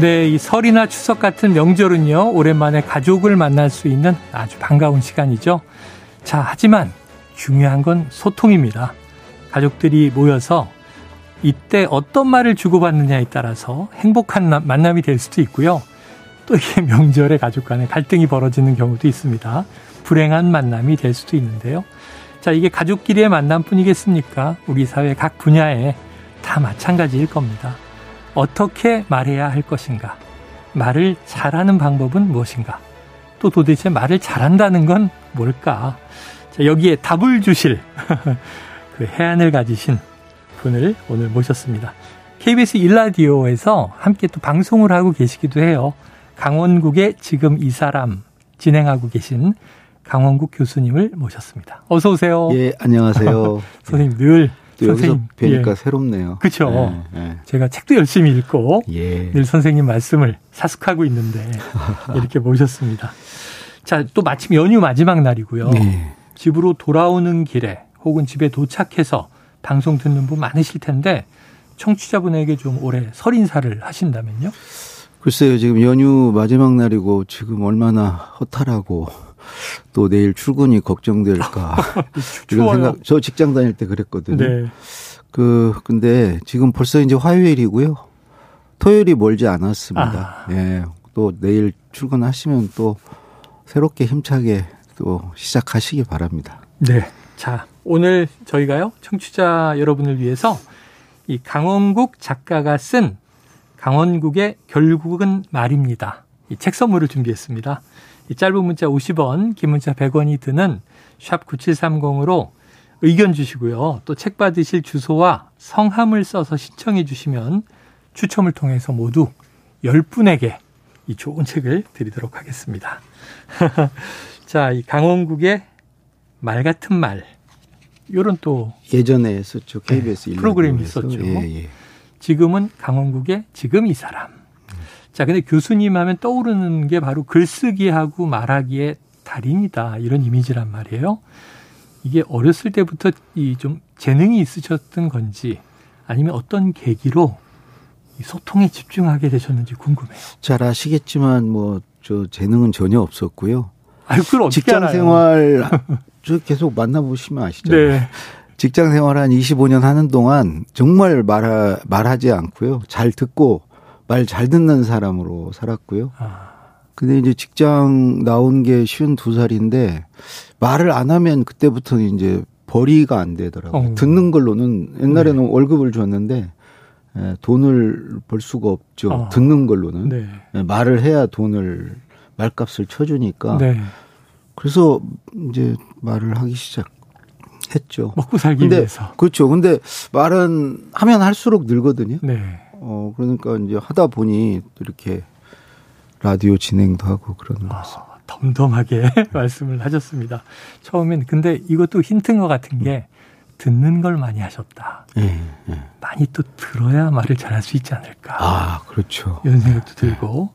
네, 이 설이나 추석 같은 명절은요, 오랜만에 가족을 만날 수 있는 아주 반가운 시간이죠. 자, 하지만 중요한 건 소통입니다. 가족들이 모여서 이때 어떤 말을 주고받느냐에 따라서 행복한 만남이 될 수도 있고요. 또 이게 명절에 가족 간에 갈등이 벌어지는 경우도 있습니다. 불행한 만남이 될 수도 있는데요. 자, 이게 가족끼리의 만남뿐이겠습니까? 우리 사회 각 분야에 다 마찬가지일 겁니다. 어떻게 말해야 할 것인가? 말을 잘하는 방법은 무엇인가? 또 도대체 말을 잘한다는 건 뭘까? 자, 여기에 답을 주실 그 해안을 가지신 분을 오늘 모셨습니다. KBS 일라디오에서 함께 또 방송을 하고 계시기도 해요. 강원국의 지금 이 사람 진행하고 계신 강원국 교수님을 모셨습니다. 어서 오세요. 예, 안녕하세요. 선생님 늘또 여기서 뵈니까 예. 새롭네요. 그렇죠. 네, 네. 제가 책도 열심히 읽고 예. 늘 선생님 말씀을 사숙하고 있는데 이렇게 모셨습니다. 자, 또 마침 연휴 마지막 날이고요. 네. 집으로 돌아오는 길에 혹은 집에 도착해서 방송 듣는 분 많으실 텐데 청취자분에게 좀 올해 설 인사를 하신다면요? 글쎄요, 지금 연휴 마지막 날이고 지금 얼마나 허탈하고 또 내일 출근이 걱정될까 이런 생각. 저 직장 다닐 때 그랬거든요. 네. 그 근데 지금 벌써 이제 화요일이고요. 토요일이 멀지 않았습니다. 아. 예. 또 내일 출근하시면 또 새롭게 힘차게 또 시작하시기 바랍니다. 네. 자, 오늘 저희가요. 청취자 여러분을 위해서 이 강원국 작가가 쓴 강원국의 결국은 말입니다. 이 책 선물을 준비했습니다. 이 짧은 문자 50원, 긴 문자 100원이 드는 샵 9730으로 의견 주시고요. 또 책 받으실 주소와 성함을 써서 신청해 주시면 추첨을 통해서 모두 10분에게 이 좋은 책을 드리도록 하겠습니다. 자, 이 강원국의 말 같은 말. 요런 또 예전에 했었죠. KBS 네, 프로그램이 있었죠. 예, 예. 지금은 강원국의 지금 이 사람. 자, 근데 교수님 하면 떠오르는 게 바로 글쓰기하고 말하기의 달인이다. 이런 이미지란 말이에요. 이게 어렸을 때부터 이 좀 재능이 있으셨던 건지 아니면 어떤 계기로 이 소통에 집중하게 되셨는지 궁금해요. 잘 아시겠지만 뭐 저 재능은 전혀 없었고요. 아유, 그걸 직장? 생활 저 계속 만나보시면 아시죠? 네. 직장 생활 한 25년 하는 동안 정말 말하, 말하지 않고요. 잘 듣고 말 잘 듣는 사람으로 살았고요. 아. 근데 이제 직장 나온 게 쉬운 두 살인데 말을 안 하면 그때부터는 이제 벌이가 안 되더라고요. 어. 듣는 걸로는 옛날에는 네. 월급을 줬는데 예, 돈을 벌 수가 없죠. 어. 듣는 걸로는 네. 예, 말을 해야 돈을 말값을 쳐주니까. 네. 그래서 이제 말을 하기 시작했죠. 먹고 살기 근데, 위해서. 그렇죠. 근데 말은 하면 할수록 늘거든요. 네. 어 그러니까 이제 하다 보니 또 이렇게 라디오 진행도 하고 그러는 것 같습니다. 아, 덤덤하게 말씀을 하셨습니다. 처음엔 근데 이것도 힌트인 것 같은 게 듣는 걸 많이 하셨다. 네, 네. 많이 또 들어야 말을 잘할 수 있지 않을까. 아, 그렇죠. 이런 생각도 네. 들고.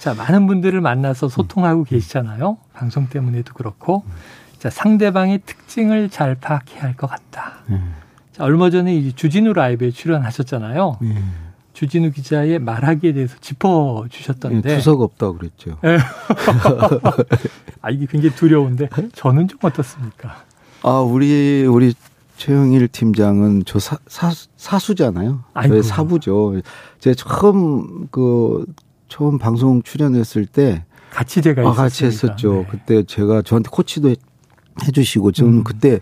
자, 많은 분들을 만나서 소통하고 계시잖아요. 방송 때문에도 그렇고. 자, 상대방의 특징을 잘 파악해야 할 것 같다. 자, 얼마 전에 이제 주진우 라이브에 출연하셨잖아요. 주진우 기자의 말하기에 대해서 짚어 주셨던데. 네, 투석 없다고 그랬죠. 네. 아, 이게 굉장히 두려운데 저는 좀 어떻습니까? 아, 우리, 우리 최영일 팀장은 저 사, 사, 사수잖아요. 아이고. 사부죠. 제가 처음 그, 처음 방송 출연했을 때. 같이 제가 아, 같이 했었죠. 네. 그때 제가 저한테 코치도 해, 해주시고 저는 음. 그때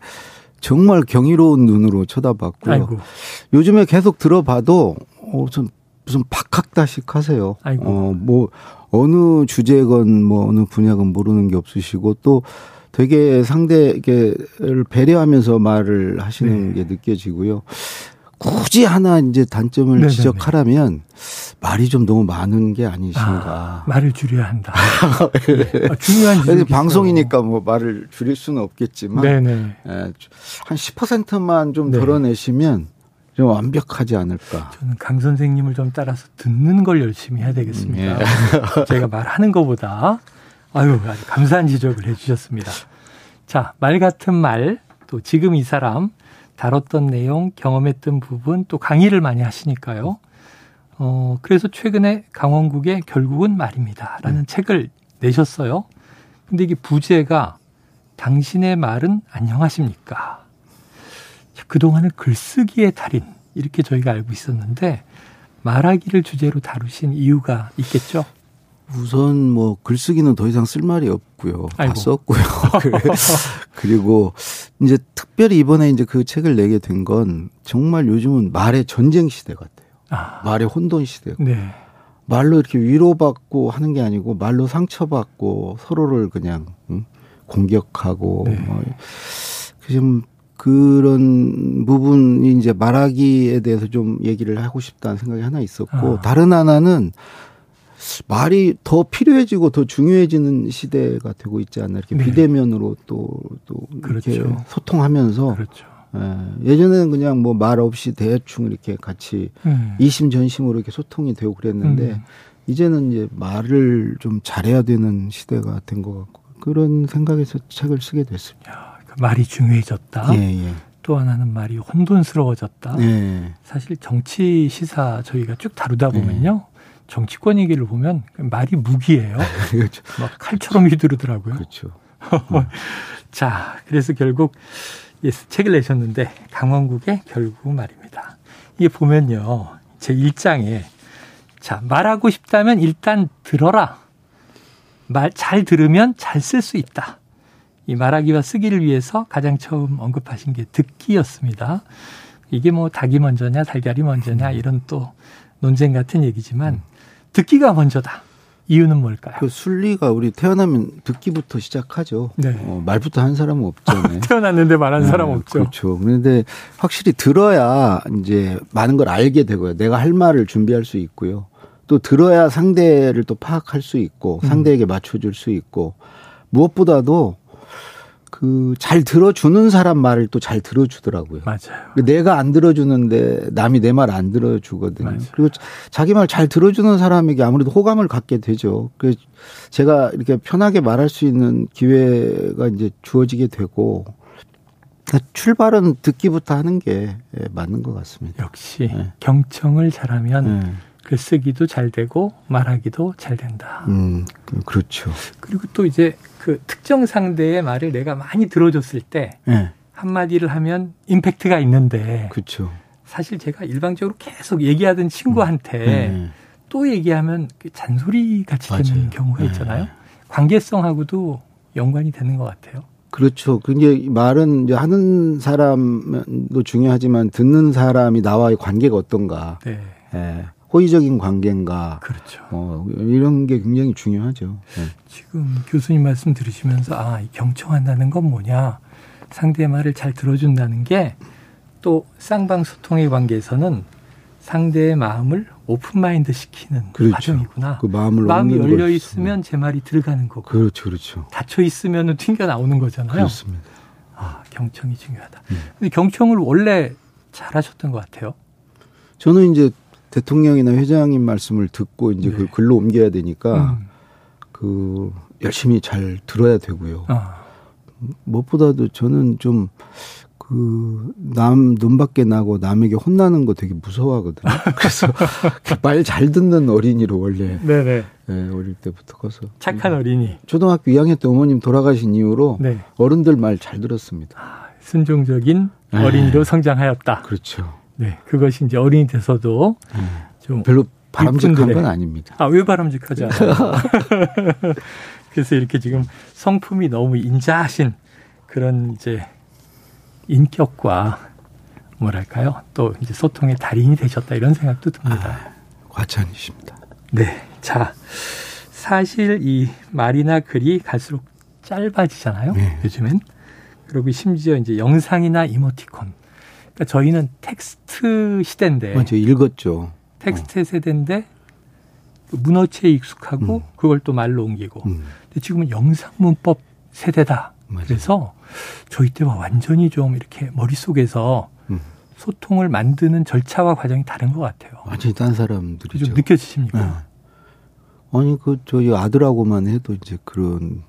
정말 경이로운 눈으로 쳐다봤고요. 아이고. 요즘에 계속 들어봐도 어, 좀 무슨 박학다식 하세요. 아이고. 어, 뭐, 어느 주제건 뭐 어느 분야건 모르는 게 없으시고 또 되게 상대를 배려하면서 말을 하시는 네. 게 느껴지고요. 굳이 하나 이제 단점을 네네네. 지적하라면 말이 좀 너무 많은 게 아니신가. 아, 말을 줄여야 한다. 아, 중요한 지적 방송이니까 뭐 말을 줄일 수는 없겠지만 네네. 예, 한 10%만 좀 네. 덜어내시면 좀 완벽하지 않을까. 저는 강 선생님을 좀 따라서 듣는 걸 열심히 해야 되겠습니다. 네. 제가 말하는 것보다 아유 아주 감사한 지적을 해주셨습니다. 자, 말 같은 말, 또 지금 이 사람 다뤘던 내용, 경험했던 부분, 또 강의를 많이 하시니까요. 어, 그래서 최근에 강원국의 결국은 말입니다. 라는 음. 책을 내셨어요. 근데 이게 부제가 당신의 말은 안녕하십니까? 그동안은 글쓰기의 달인, 이렇게 저희가 알고 있었는데, 말하기를 주제로 다루신 이유가 있겠죠? 우선 뭐 글쓰기는 더 이상 쓸 말이 없고요. 아이고. 다 썼고요. 그리고 이제 특별히 이번에 이제 그 책을 내게 된 건 정말 요즘은 말의 전쟁 시대 같아요. 아. 말의 혼돈 시대고. 네. 말로 이렇게 위로받고 하는 게 아니고 말로 상처받고 서로를 그냥 응? 공격하고 네. 뭐좀 그런 부분이 이제 말하기에 대해서 좀 얘기를 하고 싶다는 생각이 하나 있었고 아. 다른 하나는 말이 더 필요해지고 더 중요해지는 시대가 되고 있지 않나 이렇게 네. 비대면으로 또또 그렇죠. 이렇게 소통하면서 그렇죠. 예, 예전에는 그냥 뭐 말 없이 대충 이렇게 같이 음. 이심전심으로 이렇게 소통이 되고 그랬는데 음. 이제는 이제 말을 좀 잘해야 되는 시대가 된 것 같고 그런 생각에서 책을 쓰게 됐습니다. 야, 그 말이 중요해졌다. 예, 예. 또 하나는 말이 혼돈스러워졌다. 예. 사실 정치 시사 저희가 쭉 다루다 보면요. 예. 정치권 얘기를 보면 말이 무기예요. 그렇죠. 막 칼처럼 휘두르더라고요. 그렇죠. 자, 그래서 결국 예, 책을 내셨는데 강원국의 결국 말입니다. 이게 보면요. 제 1장에 자, 말하고 싶다면 일단 들어라. 말 잘 들으면 잘 쓸 수 있다. 이 말하기와 쓰기를 위해서 가장 처음 언급하신 게 듣기였습니다. 이게 뭐 닭이 먼저냐 달걀이 먼저냐 이런 또 논쟁 같은 얘기지만 듣기가 먼저다. 이유는 뭘까요? 그 순리가 우리 태어나면 듣기부터 시작하죠. 네. 어, 말부터 한 사람은 없잖아요. 태어났는데 말한 네, 사람 없죠. 그렇죠. 그런데 확실히 들어야 이제 많은 걸 알게 되고요. 내가 할 말을 준비할 수 있고요. 또 들어야 상대를 또 파악할 수 있고 음. 상대에게 맞춰줄 수 있고 무엇보다도 그 잘 들어주는 사람 말을 또 잘 들어주더라고요. 맞아요. 내가 안 들어주는데 남이 내 말 안 들어주거든요. 맞아요. 그리고 자기 말 잘 들어주는 사람에게 아무래도 호감을 갖게 되죠. 그 제가 이렇게 편하게 말할 수 있는 기회가 이제 주어지게 되고 출발은 듣기부터 하는 게 예, 맞는 것 같습니다. 역시 네. 경청을 잘하면 네. 글쓰기도 잘 되고 말하기도 잘 된다. 음, 그렇죠. 그리고 또 이제 그 특정 상대의 말을 내가 많이 들어줬을 때 네. 한마디를 하면 임팩트가 있는데 그렇죠. 사실 제가 일방적으로 계속 얘기하던 친구한테 네. 또 얘기하면 그 잔소리 같이 맞아요. 되는 경우가 네. 있잖아요. 네. 관계성하고도 연관이 되는 것 같아요. 그렇죠. 그게 말은 이제 하는 사람도 중요하지만 듣는 사람이 나와의 관계가 어떤가. 네. 예. 호의적인 관계인가. 그렇죠. 어, 이런 게 굉장히 중요하죠. 네. 지금 교수님 말씀 들으시면서 아, 경청한다는 건 뭐냐. 상대의 말을 잘 들어준다는 게 또 쌍방 소통의 관계에서는 상대의 마음을 오픈마인드 시키는 그렇죠. 과정이구나. 그 마음을 마음이 열려 있으면 제 말이 들어가는 거고. 그렇죠, 그렇죠. 닫혀 있으면 튕겨 나오는 거잖아요. 그렇습니다. 아, 경청이 중요하다. 음. 근데 경청을 원래 잘하셨던 것 같아요. 저는 이제 대통령이나 회장님 말씀을 듣고 이제 그 네. 그 글로 옮겨야 되니까 음. 그 열심히 잘 들어야 되고요. 아. 무엇보다도 저는 좀 그 남 눈 밖에 나고 남에게 혼나는 거 되게 무서워하거든요. 그래서 말 잘 듣는 어린이로 원래 네네. 네, 어릴 때부터 커서 착한 어린이. 초등학교 2학년 때 어머님 돌아가신 이후로 네. 어른들 말 잘 들었습니다. 아, 순종적인 네. 어린이로 성장하였다. 그렇죠. 네, 그것이 이제 어린이 돼서도 음. 좀 별로 바람직한 건 아닙니다. 아, 왜 바람직하지 않아요? 그래서 이렇게 지금 성품이 너무 인자하신 그런 이제 인격과 뭐랄까요? 또 이제 소통의 달인이 되셨다 이런 생각도 듭니다. 아, 과찬이십니다. 네. 자, 사실 이 말이나 글이 갈수록 짧아지잖아요. 네. 요즘엔. 그리고 심지어 이제 영상이나 이모티콘 그러니까 저희는 텍스트 시대인데. 맞죠. 읽었죠. 텍스트 어. 세대인데 문어체에 익숙하고 음. 그걸 또 말로 옮기고. 음. 근데 지금은 영상 문법 세대다. 맞아요. 그래서 저희 때와 완전히 좀 이렇게 머릿속에서 음. 소통을 만드는 절차와 과정이 다른 것 같아요. 완전히 딴 사람들이죠. 좀 느껴지십니까? 네. 아니 그 저희 아들하고만 해도 이제 그런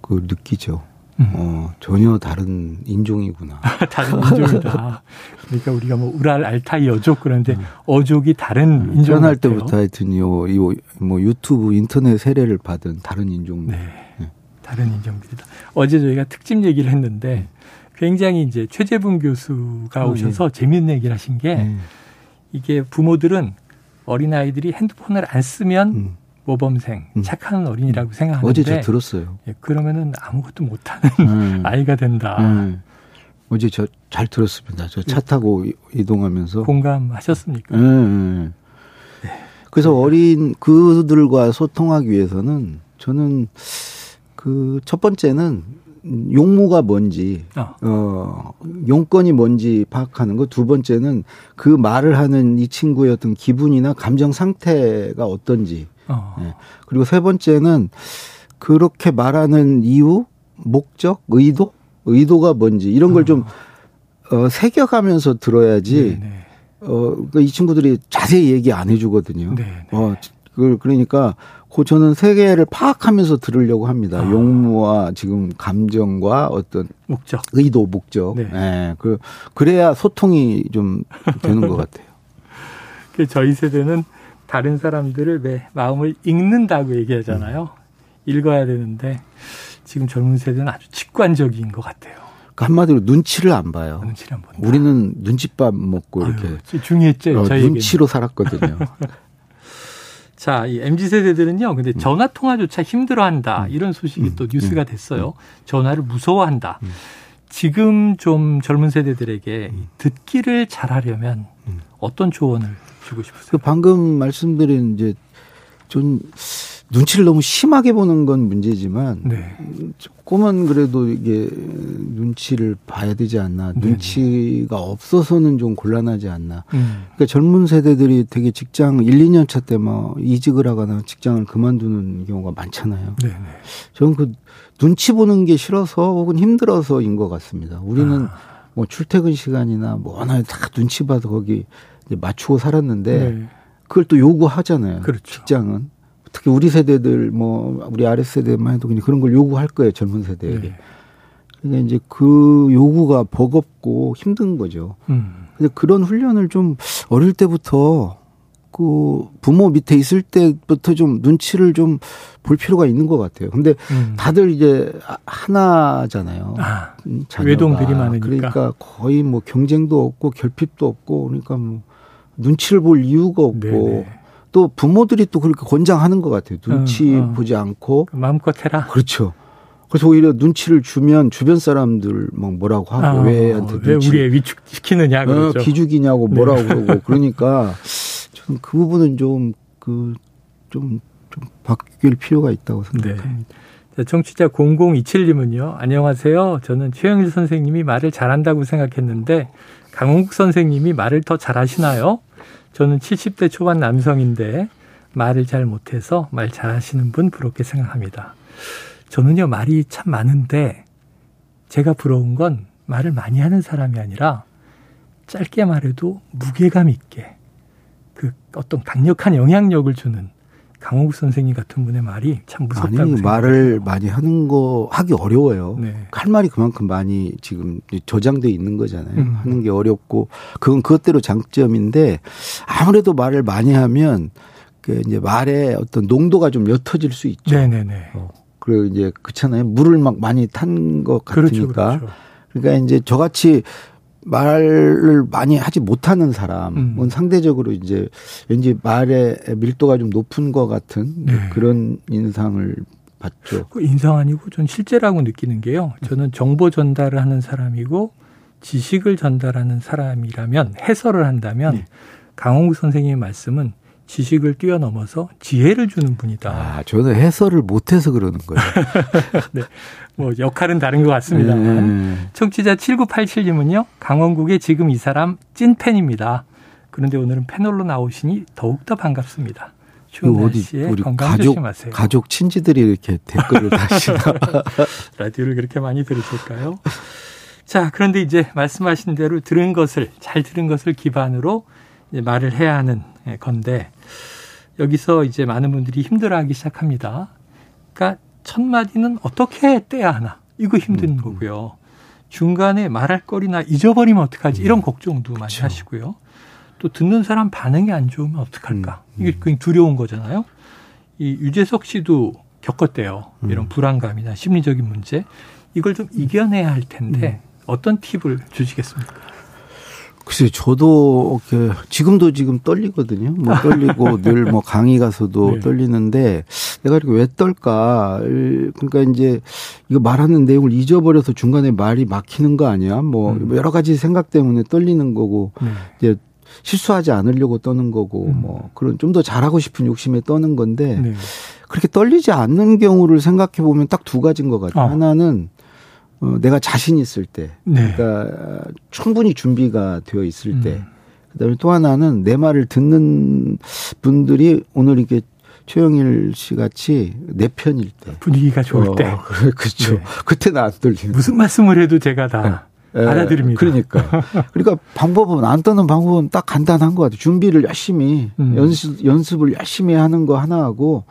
그 느끼죠. 음. 어, 전혀 다른 인종이구나. 다른 인종이다. 그러니까 우리가 뭐 우랄 알타이 어족 그런데 음. 어족이 다른 음, 인종. 태어날 때부터 하여튼 요, 요, 뭐 유튜브 인터넷 세례를 받은 다른 인종. 네. 네. 다른 인종들이다. 어제 저희가 특집 얘기를 했는데 굉장히 이제 최재분 교수가 아, 오셔서 네. 재미있는 얘기를 하신 게 네. 이게 부모들은 어린아이들이 핸드폰을 안 쓰면 음. 모범생, 음. 착한 어린이라고 생각하는데 어제 저 들었어요. 예, 그러면은 아무것도 못하는 음. 아이가 된다. 음. 어제 저 잘 들었습니다. 저 차 타고 이동하면서 공감하셨습니까? 네. 그래서 어린 그들과 소통하기 위해서는 저는 그 첫 번째는 용무가 뭔지, 어. 어, 용건이 뭔지 파악하는 거. 두 번째는 그 말을 하는 이 친구의 어떤 기분이나 감정 상태가 어떤지. 어. 네. 그리고 세 번째는 그렇게 말하는 이유, 목적, 의도, 의도가 뭔지 이런 걸좀 어. 어, 새겨가면서 들어야지. 네네. 네. 어, 그러니까 이 친구들이 자세히 얘기 안 해주거든요. 네네. 네. 어, 그 그러니까 그 저는 세계를 파악하면서 들으려고 합니다. 아. 용무와 지금 감정과 어떤 목적, 의도, 목적. 네. 네. 그 그래야 소통이 좀 되는 것 같아요. 그 저희 세대는 다른 사람들을 왜 마음을 읽는다고 얘기하잖아요. 음. 읽어야 되는데 지금 젊은 세대는 아주 직관적인 것 같아요. 그러니까 한마디로 눈치를 안 봐요. 눈치를 안 본다. 우리는 눈칫밥 먹고 이렇게 아유, 중요했죠. 어, 눈치로 살았거든요. 자, 이 MZ 세대들은요. 근데 음. 전화 통화조차 힘들어한다. 음. 이런 소식이 음. 또 뉴스가 음. 됐어요. 음. 전화를 무서워한다. 음. 지금 좀 젊은 세대들에게 듣기를 잘하려면 어떤 조언을 주고 싶으세요? 그 방금 말씀드린 이제 좀 눈치를 너무 심하게 보는 건 문제지만 네. 조금은 그래도 이게 눈치를 봐야 되지 않나 네 눈치가 없어서는 좀 곤란하지 않나 음. 그러니까 젊은 세대들이 되게 직장 1, 2년 차때뭐 이직을 하거나 직장을 그만두는 경우가 많잖아요. 네네. 저는 그 눈치 보는 게 싫어서 혹은 힘들어서인 것 같습니다. 우리는 아. 뭐 출퇴근 시간이나 뭐 하나 다 눈치 봐서 거기 맞추고 살았는데 네. 그걸 또 요구하잖아요. 그렇죠. 직장은 특히 우리 세대들 뭐 우리 아래 세대만 해도 그냥 그런 걸 요구할 거예요 젊은 세대에게. 네. 그러니까 이제 그 요구가 버겁고 힘든 거죠. 음. 근데 그런 훈련을 좀 어릴 때부터 그 부모 밑에 있을 때부터 좀 눈치를 좀 볼 필요가 있는 것 같아요. 근데 음. 다들 이제 하나잖아요. 아, 외동들이 많으니까. 그러니까 거의 뭐 경쟁도 없고 결핍도 없고 그러니까 뭐 눈치를 볼 이유가 없고 네네. 또 부모들이 또 그렇게 권장하는 것 같아요. 눈치 어, 어. 보지 않고 마음껏 해라. 그렇죠. 그래서 오히려 눈치를 주면 주변 사람들 막 뭐라고 하고 아, 왜 한테 왜 우리의 위축시키느냐 어, 그러죠. 어, 기죽이냐고 네. 뭐라고 네. 그러고 그러니까 저는 그 부분은 좀 그 좀좀 바뀔 필요가 있다고 생각합니다. 네. 청취자 0027님은요. 안녕하세요. 저는 최영일 선생님이 말을 잘한다고 생각했는데 강홍국 선생님이 말을 더 잘하시나요? 저는 70대 초반 남성인데 말을 잘 못해서 말 잘하시는 분 부럽게 생각합니다. 저는요 말이 참 많은데 제가 부러운 건 말을 많이 하는 사람이 아니라 짧게 말해도 무게감 있게 그 어떤 강력한 영향력을 주는 강호국 선생님 같은 분의 말이 참 무섭다고 아니, 말을 많이 하는 거 하기 어려워요. 네. 할 말이 그만큼 많이 지금 저장돼 있는 거잖아요. 음. 하는 게 어렵고 그건 그것대로 장점인데 아무래도 말을 많이 하면 그 이제 말의 어떤 농도가 좀 옅어질 수 있죠. 네네네. 어. 그리고 이제 그렇잖아요. 물을 막 많이 탄 것 같으니까. 그렇죠, 그렇죠. 그러니까 이제 저같이 말을 많이 하지 못하는 사람은 음. 상대적으로 이제 왠지 말의 밀도가 좀 높은 것 같은 네. 그런 인상을 받죠. 그 인상 아니고 전 실제라고 느끼는 게요. 저는 정보 전달을 하는 사람이고 지식을 전달하는 사람이라면 해설을 한다면 네. 강홍구 선생님의 말씀은 지식을 뛰어넘어서 지혜를 주는 분이다. 아, 저는 해설을 못해서 그러는 거예요. 네. 뭐 역할은 다른 것 같습니다만. 네. 청취자 7987님은요. 강원국의 지금 이 사람 찐팬입니다. 그런데 오늘은 패널로 나오시니 더욱더 반갑습니다. 추운 그 날씨에 우리 건강 가족, 조심하세요. 가족 친지들이 이렇게 댓글을 다시나 라디오를 그렇게 많이 들으실까요? 자, 그런데 이제 말씀하신 대로 들은 것을 잘 들은 것을 기반으로 말을 해야 하는 건데 여기서 이제 많은 분들이 힘들어하기 시작합니다. 그러니까 첫 마디는 어떻게 떼야 하나 이거 힘든 음, 음. 거고요. 중간에 말할 거리나 잊어버리면 어떡하지 이런 음. 걱정도 많이 그렇죠. 하시고요. 또 듣는 사람 반응이 안 좋으면 어떡할까 이게 굉장히 두려운 거잖아요. 이 유재석 씨도 겪었대요. 이런 불안감이나 심리적인 문제 이걸 좀 이겨내야 할 텐데 어떤 팁을 주시겠습니까? 글쎄, 저도 그 지금도 지금 떨리거든요. 뭐 떨리고 늘 뭐 강의 가서도 네. 떨리는데 내가 이렇게 왜 떨까? 그러니까 이제 이거 말하는 내용을 잊어버려서 중간에 말이 막히는 거 아니야? 뭐 음. 여러 가지 생각 때문에 떨리는 거고 네. 이제 실수하지 않으려고 떠는 거고 음. 뭐 그런 좀 더 잘하고 싶은 욕심에 떠는 건데 네. 그렇게 떨리지 않는 경우를 생각해 보면 딱 두 가지인 것 같아요. 어. 하나는 어, 내가 자신 있을 때, 네. 그러니까 충분히 준비가 되어 있을 때, 음. 그다음에 또 하나는 내 말을 듣는 분들이 오늘 이렇게 최영일 씨 같이 내 편일 때 분위기가 좋을 어, 때 그렇죠. 네. 그때는 안 떨리는 무슨 말씀을 해도 제가 다 네. 알아드립니다. 그러니까 그러니까 방법은 안 떠는 방법은 딱 간단한 것 같아요. 준비를 열심히 음. 연습 연습을 열심히 하는 거 하나 하고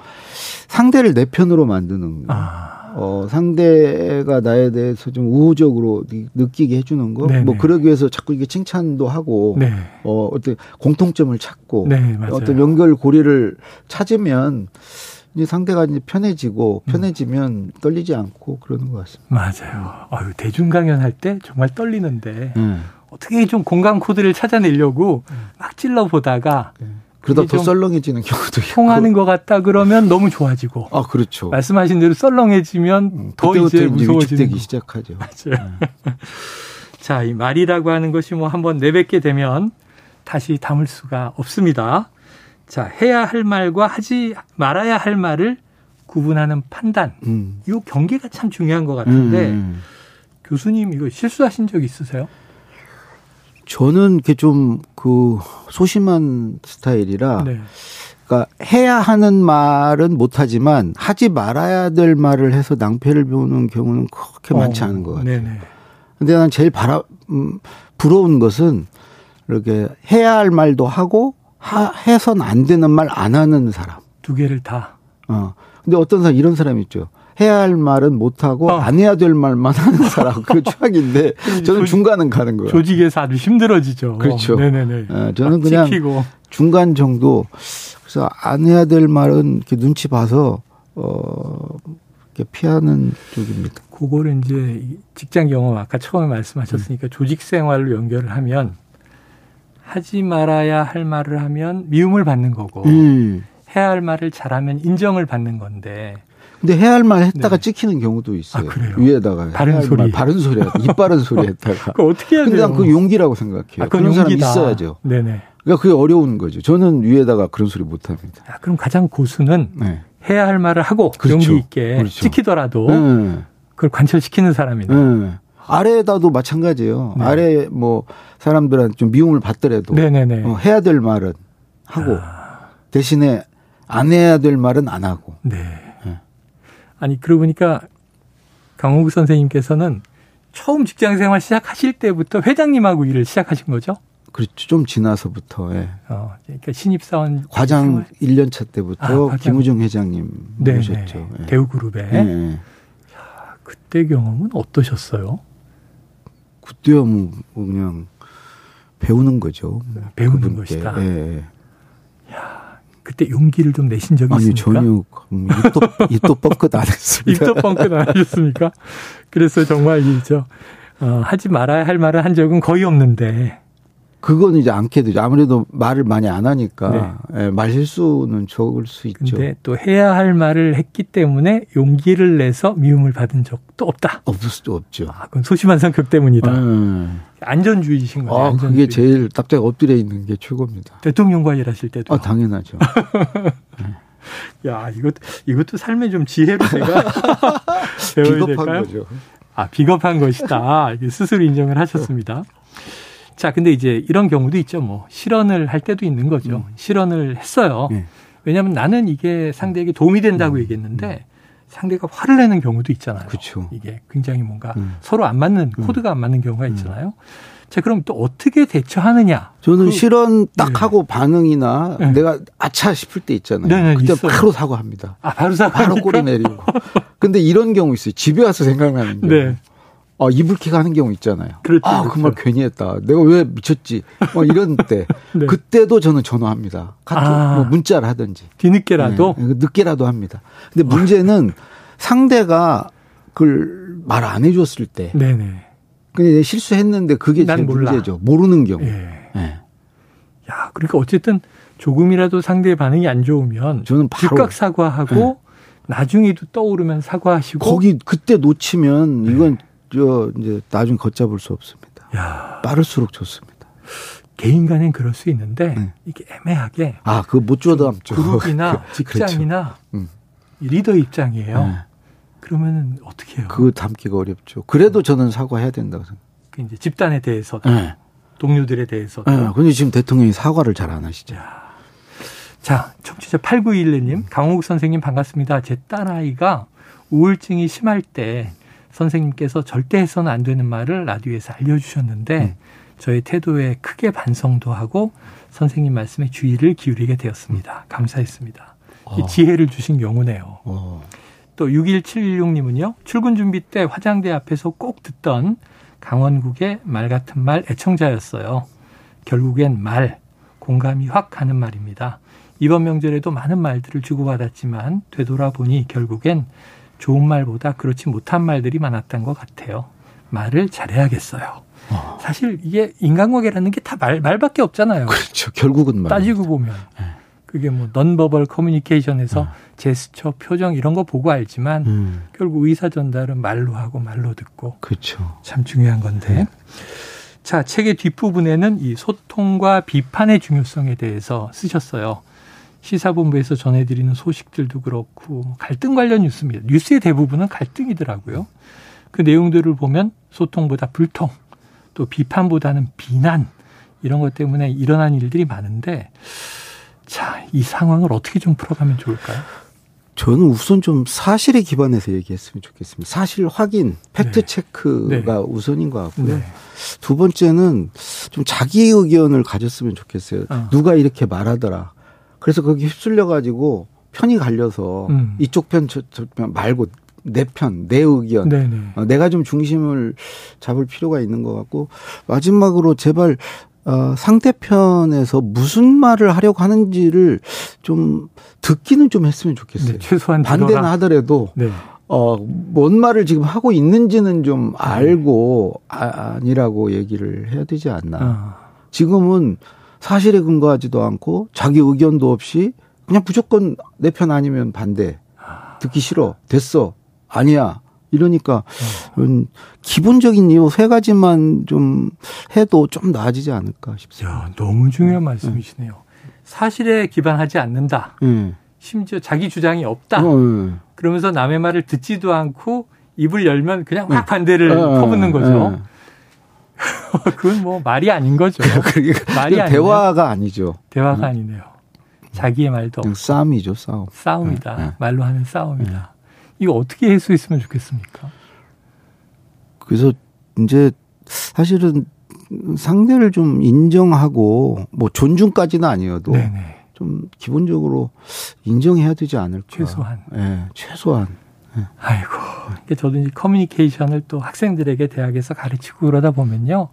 상대를 내 편으로 만드는 거. 아. 어, 상대가 나에 대해서 좀 우호적으로 느끼게 해주는 거. 네네. 뭐 그러기 위해서 자꾸 이게 칭찬도 하고, 네. 어, 어떤 공통점을 찾고, 네, 어떤 연결 고리를 찾으면 이제 상대가 이제 편해지고 음. 편해지면 음. 떨리지 않고 그러는 것 같습니다. 맞아요. 아유, 대중 강연할 때 정말 떨리는데 음. 어떻게 좀 공감 코드를 찾아내려고 음. 막 찔러 보다가 네. 그러다 더 썰렁해지는 경우도 있고. 통하는 것 같다 그러면 너무 좋아지고. 아, 그렇죠. 말씀하신 대로 썰렁해지면 음, 더 이제 무서워지기 시작하죠. 맞아요. 네. 자, 이 말이라고 하는 것이 뭐 한번 내뱉게 되면 다시 담을 수가 없습니다. 자, 해야 할 말과 하지 말아야 할 말을 구분하는 판단. 음. 이 경계가 참 중요한 것 같은데 음. 교수님 이거 실수하신 적 있으세요? 저는 이렇게 좀 그 소심한 스타일이라 네. 그러니까 해야 하는 말은 못하지만 하지 말아야 될 말을 해서 낭패를 보는 경우는 그렇게 어, 많지 않은 것 같아요. 네네. 근데 난 제일 바라 음, 부러운 것은 이렇게 해야 할 말도 하고 하, 해선 안 되는 말 안 하는 사람. 두 개를 다. 어. 근데 어떤 사람 이런 사람 있죠. 해야 할 말은 못하고 어. 안 해야 될 말만 하는 사람 그 최악인데 저는 중간은 가는 거예요. 조직에서 아주 힘들어지죠. 그렇죠. 네네네. 어, 저는 그냥 지키고. 중간 정도 그래서 안 해야 될 말은 이렇게 눈치 봐서 어 피하는 쪽입니다. 그거를 이제 직장 경험 아까 처음에 말씀하셨으니까 음. 조직 생활로 연결을 하면 하지 말아야 할 말을 하면 미움을 받는 거고 음. 해야 할 말을 잘하면 인정을 받는 건데 근데 해야 할 말 했다가 네. 찍히는 경우도 있어요. 아, 위에다가 바른 소리, 말, 바른 소리, 이빠른 소리 했다가. 그 어떻게 해야 돼요? 근데 난그 용기라고 생각해요. 아, 그런 용기다. 사람 있어야죠. 네네. 그러니까 그게 어려운 거죠. 저는 위에다가 그런 소리 못 합니다. 아, 그럼 가장 고수는 네. 해야 할 말을 하고 그렇죠. 용기 있게 그렇죠. 찍히더라도 네. 그걸 관철시키는 사람이다. 네. 아래에다도 마찬가지예요. 네. 아래 뭐 사람들한테 좀 미움을 받더라도 네네네. 어, 해야 될 말은 하고 아. 대신에 안 해야 될 말은 안 하고. 네. 아니 그러고 보니까 강호국 선생님께서는 처음 직장 생활 시작하실 때부터 회장님하고 일을 시작하신 거죠? 그렇죠. 좀 지나서부터, 예. 어, 그러니까 신입사원. 과장 1년 차 때부터 아, 김우중 회장님 네, 모셨죠. 네. 예. 대우그룹에. 예. 야, 그때 경험은 어떠셨어요? 그때야 뭐 그냥 배우는 거죠. 배우는. 것이다. 예. 예. 그때 용기를 좀 내신 적이 아니, 있습니까? 전혀 입도 입도 뻥끗 안 했습니다. 입도 뻥끗 안 하셨습니까? 그래서 정말 이죠 어, 하지 말아야 할 말을 한 적은 거의 없는데 그건 이제 않게 되죠. 아무래도 말을 많이 안 하니까 네. 예, 말 실수는 적을 수 있죠. 근데 또 해야 할 말을 했기 때문에 용기를 내서 미움을 받은 적도 없다. 없을 수도 없죠. 아, 그건 소심한 성격 때문이다. 음. 안전주의신 거예요. 아, 안전주의. 그게 제일 납작 엎드려 있는 게 최고입니다. 대통령과 일하실 때도. 아, 당연하죠. 야, 이것 이것도 삶의 좀 지혜로 제가 배워야 될까요? 거죠. 아, 비겁한 것이다. 스스로 인정을 하셨습니다. 자, 근데 이제 이런 경우도 있죠. 뭐 실언을 할 때도 있는 거죠. 음. 실언을 했어요. 네. 왜냐하면 나는 이게 상대에게 도움이 된다고 음. 얘기했는데 상대가 화를 내는 경우도 있잖아요. 그렇죠. 이게 굉장히 뭔가 음. 서로 안 맞는 음. 코드가 안 맞는 경우가 음. 있잖아요. 자, 그럼 또 어떻게 대처하느냐? 저는 그, 실언 딱 네. 하고 반응이나 네. 내가 아차 싶을 때 있잖아요. 네네, 그때 있어요. 바로 사과합니다. 아, 바로 사과. 바로 꼬리 내리고. 근데 이런 경우 있어요. 집에 와서 생각나는 게. 네. 어, 이불킥 하는 경우 있잖아요. 그렇죠. 아, 그렇죠. 그말 괜히 했다. 내가 왜 미쳤지? 뭐 이런 때. 네. 그때도 저는 전화합니다. 카톡, 아, 뭐 문자를 하든지. 뒤늦게라도? 네, 늦게라도 합니다. 근데 문제는 상대가 그걸 말 안 해줬을 때. 네네. 근데 실수했는데 그게 제 문제죠. 모르는 경우. 예. 네. 야, 그러니까 어쨌든 조금이라도 상대의 반응이 안 좋으면 저는 바로 즉각 사과하고 네. 나중에도 떠오르면 사과하시고 거기 그때 놓치면 네. 이건 저 이제 나중에 걷잡을 수 없습니다. 야. 빠를수록 좋습니다. 개인 간엔 그럴 수 있는데 네. 이게 애매하게 아, 그못 줘담죠. 그룹이나 그, 직장이나 그렇죠. 음. 리더 입장이에요. 네. 그러면 어떻게 해요? 그 담기가 어렵죠. 그래도 저는 사과해야 된다고 생각해요. 그 이제 집단에 대해서 네. 동료들에 대해서. 네. 근데 지금 대통령이 사과를 잘 안 하시죠. 자, 청취자 8911님, 강호국 선생님 반갑습니다. 제 딸아이가 우울증이 심할 때 선생님께서 절대 해서는 안 되는 말을 라디오에서 알려주셨는데 음. 저의 태도에 크게 반성도 하고 선생님 말씀에 주의를 기울이게 되었습니다. 감사했습니다. 어. 이 지혜를 주신 경우네요. 어. 또 61716님은요. 출근 준비 때 화장대 앞에서 꼭 듣던 강원국의 말 같은 말 애청자였어요. 결국엔 말, 공감이 확 가는 말입니다. 이번 명절에도 많은 말들을 주고받았지만 되돌아보니 결국엔 좋은 말보다 그렇지 못한 말들이 많았던 것 같아요. 말을 잘해야겠어요. 어. 사실 이게 인간관계라는 게 다 말, 말밖에 없잖아요. 그렇죠. 결국은 말. 따지고 보면. 네. 그게 뭐 넌버벌 커뮤니케이션에서 어. 제스처, 표정 이런 거 보고 알지만 음. 결국 의사 전달은 말로 하고 말로 듣고. 그렇죠. 참 중요한 건데. 네. 자, 책의 뒷부분에는 이 소통과 비판의 중요성에 대해서 쓰셨어요. 시사본부에서 전해드리는 소식들도 그렇고 갈등 관련 뉴스입니다. 뉴스의 대부분은 갈등이더라고요. 그 내용들을 보면 소통보다 불통, 또 비판보다는 비난 이런 것 때문에 일어난 일들이 많은데 자, 이 상황을 어떻게 좀 풀어가면 좋을까요? 저는 우선 좀 사실에 기반해서 얘기했으면 좋겠습니다. 사실 확인, 팩트 네. 체크가 네. 우선인 것 같고요. 네. 두 번째는 좀 자기 의견을 가졌으면 좋겠어요. 어. 누가 이렇게 말하더라. 그래서 거기 휩쓸려 가지고 편이 갈려서 음. 이쪽 편, 저쪽 편 말고 내 편, 내 의견. 네네. 어, 내가 좀 중심을 잡을 필요가 있는 것 같고 마지막으로 제발 어, 상대편에서 무슨 말을 하려고 하는지를 좀 듣기는 좀 했으면 좋겠어요. 네, 최소한 반대는 하더라도 네. 어, 뭔 말을 지금 하고 있는지는 좀 네. 알고 아, 아니라고 얘기를 해야 되지 않나. 아. 지금은 사실에 근거하지도 않고 자기 의견도 없이 그냥 무조건 내 편 아니면 반대. 듣기 싫어. 됐어. 아니야. 이러니까 음. 기본적인 이유 세 가지만 좀 해도 좀 나아지지 않을까 싶습니다. 야, 너무 중요한 말씀이시네요. 사실에 기반하지 않는다. 음. 심지어 자기 주장이 없다. 어, 음. 그러면서 남의 말을 듣지도 않고 입을 열면 그냥 막 반대를 어, 퍼붓는 거죠. 그건 뭐 말이 아닌 거죠. 그러니까 말이 아니 대화가 아니죠. 대화가 아니네요. 자기의 말도 없고. 싸움이죠, 싸움. 싸움이다. 네, 네. 말로 하는 싸움이다. 이거 어떻게 해소했으면 좋겠습니까? 그래서 이제 사실은 상대를 좀 인정하고 뭐 존중까지는 아니어도 네네. 좀 기본적으로 인정해야 되지 않을까. 최소한. 예, 네, 최소한. 네. 아이고. 그러니까 저도 이제 커뮤니케이션을 또 학생들에게 대학에서 가르치고 그러다 보면요.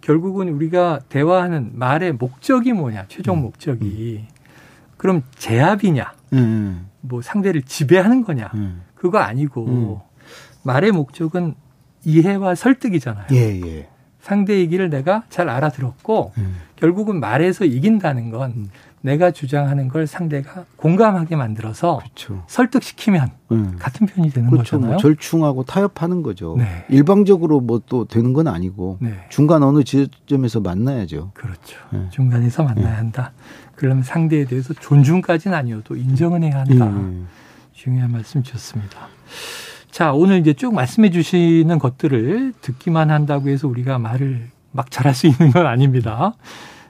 결국은 우리가 대화하는 말의 목적이 뭐냐, 최종 음. 목적이. 음. 그럼 제압이냐, 음. 뭐 상대를 지배하는 거냐. 음. 그거 아니고 음. 말의 목적은 이해와 설득이잖아요. 예, 예. 상대 얘기를 내가 잘 알아들었고 음. 결국은 말해서 이긴다는 건 음. 내가 주장하는 걸 상대가 공감하게 만들어서 그렇죠. 설득시키면 네. 같은 편이 되는 그렇죠. 뭐 거잖아요. 뭐 절충하고 타협하는 거죠. 네. 일방적으로 뭐 또 되는 건 아니고 네. 중간 어느 지점에서 만나야죠. 그렇죠. 네. 중간에서 만나야 네. 한다. 그러면 상대에 대해서 존중까지는 아니어도 인정은 해야 한다. 네. 중요한 말씀 주셨습니다. 자, 오늘 이제 쭉 말씀해 주시는 것들을 듣기만 한다고 해서 우리가 말을 막 잘할 수 있는 건 아닙니다.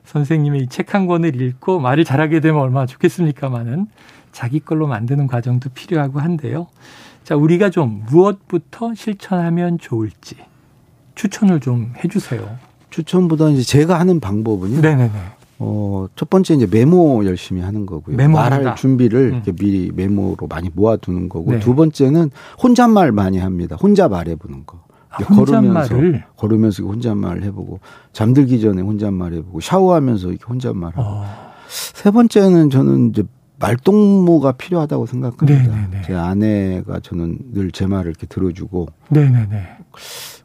선생님의 이 책 한 권을 읽고 말을 잘하게 되면 얼마나 좋겠습니까마는 자기 걸로 만드는 과정도 필요하고 한데요. 자, 우리가 좀 무엇부터 실천하면 좋을지 추천을 좀 해주세요. 추천보다 이제 제가 하는 방법은요. 네네네. 어, 첫 번째 이제 메모 열심히 하는 거고요. 메모한다. 말할 준비를 음. 이렇게 미리 메모로 많이 모아두는 거고. 네. 두 번째는 혼잣말 많이 합니다. 혼자 말해보는 거. 걸으면서 걸으면서 혼잣말 해보고 잠들기 전에 혼잣말 해보고 샤워하면서 이렇게 혼잣말하고 어. 세 번째는 저는 이제 말동무가 필요하다고 생각합니다. 네네네. 네, 네. 제 아내가 저는 늘 제 말을 이렇게 들어주고 네네네.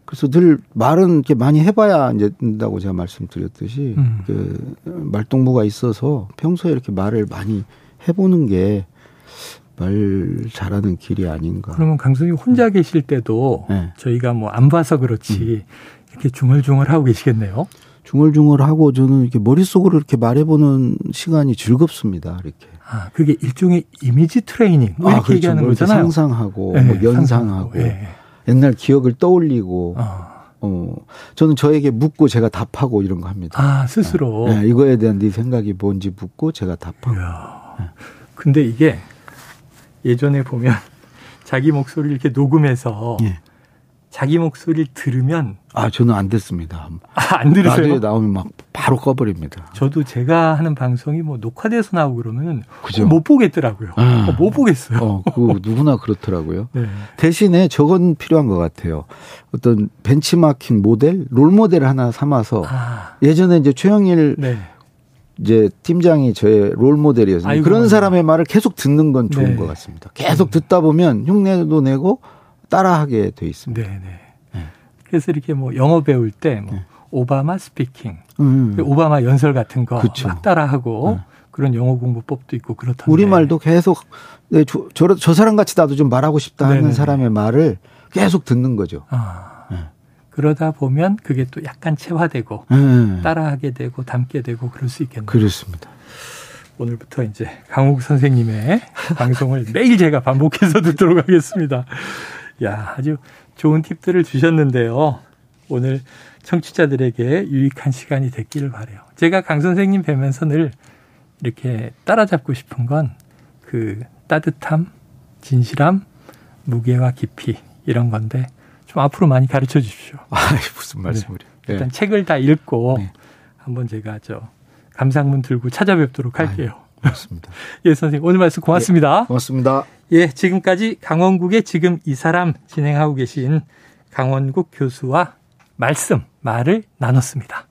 네, 그래서 늘 말은 이렇게 많이 해봐야 이제 된다고 제가 말씀드렸듯이 음. 그 말동무가 있어서 평소에 이렇게 말을 많이 해보는 게 말 잘하는 길이 아닌가. 그러면 강수님 혼자 계실 때도 네. 저희가 뭐 안 봐서 그렇지 음. 이렇게 중얼중얼 하고 계시겠네요. 중얼중얼 하고 저는 이렇게 머릿속으로 이렇게 말해보는 시간이 즐겁습니다. 이렇게. 아, 그게 일종의 이미지 트레이닝. 뭐 아, 이렇게 그렇죠. 얘기하는 뭐 거잖아요. 상상하고, 네, 뭐 연상하고, 네. 옛날 기억을 떠올리고, 어. 어, 저는 저에게 묻고 제가 답하고 이런 거 합니다. 아, 스스로? 네, 이거에 대한 네 생각이 뭔지 묻고 제가 답하고. 네. 근데 이게 예전에 보면 자기 목소리를 이렇게 녹음해서 예. 자기 목소리를 들으면 아 저는 안 됐습니다. 아, 안 들으세요? 라디오에 나오면 막 바로 꺼버립니다. 저도 제가 하는 방송이 뭐 녹화돼서 나오고 그러면 그죠? 못 보겠더라고요. 아, 어, 못 보겠어요. 어, 그 누구나 그렇더라고요. 네. 대신에 저건 필요한 것 같아요. 어떤 벤치마킹 모델, 롤 모델 하나 삼아서 아. 예전에 이제 최영일 네. 이제 팀장이 저의 롤 모델이어서 그런 사람의 말을 계속 듣는 건 좋은 네. 것 같습니다. 계속 듣다 보면 흉내도 내고 따라하게 돼 있습니다. 네, 네. 네. 그래서 이렇게 뭐 영어 배울 때뭐 네. 오바마 스피킹, 음. 오바마 연설 같은 거 막 따라하고 네. 그런 영어 공부법도 있고 그렇던데. 우리 말도 계속 네, 저, 저, 저 사람 같이 나도 좀 말하고 싶다 하는 네네. 사람의 말을 계속 듣는 거죠. 아. 그러다 보면 그게 또 약간 체화되고 음. 따라하게 되고 담게 되고 그럴 수 있겠네요. 그렇습니다. 오늘부터 이제 강욱 선생님의 방송을 매일 제가 반복해서 듣도록 하겠습니다. 야, 아주 좋은 팁들을 주셨는데요. 오늘 청취자들에게 유익한 시간이 됐기를 바래요. 제가 강 선생님 뵈면서 늘 이렇게 따라잡고 싶은 건 그 따뜻함, 진실함, 무게와 깊이 이런 건데 좀 앞으로 많이 가르쳐 주십시오. 아, 무슨 말씀을요? 네. 일단 네. 책을 다 읽고 네. 한번 제가 저 감상문 들고 찾아뵙도록 할게요. 고맙습니다. 예, 선생님 오늘 말씀 고맙습니다. 네, 고맙습니다. 예, 지금까지 강원국의 지금 이 사람 진행하고 계신 강원국 교수와 말씀, 말을 나눴습니다.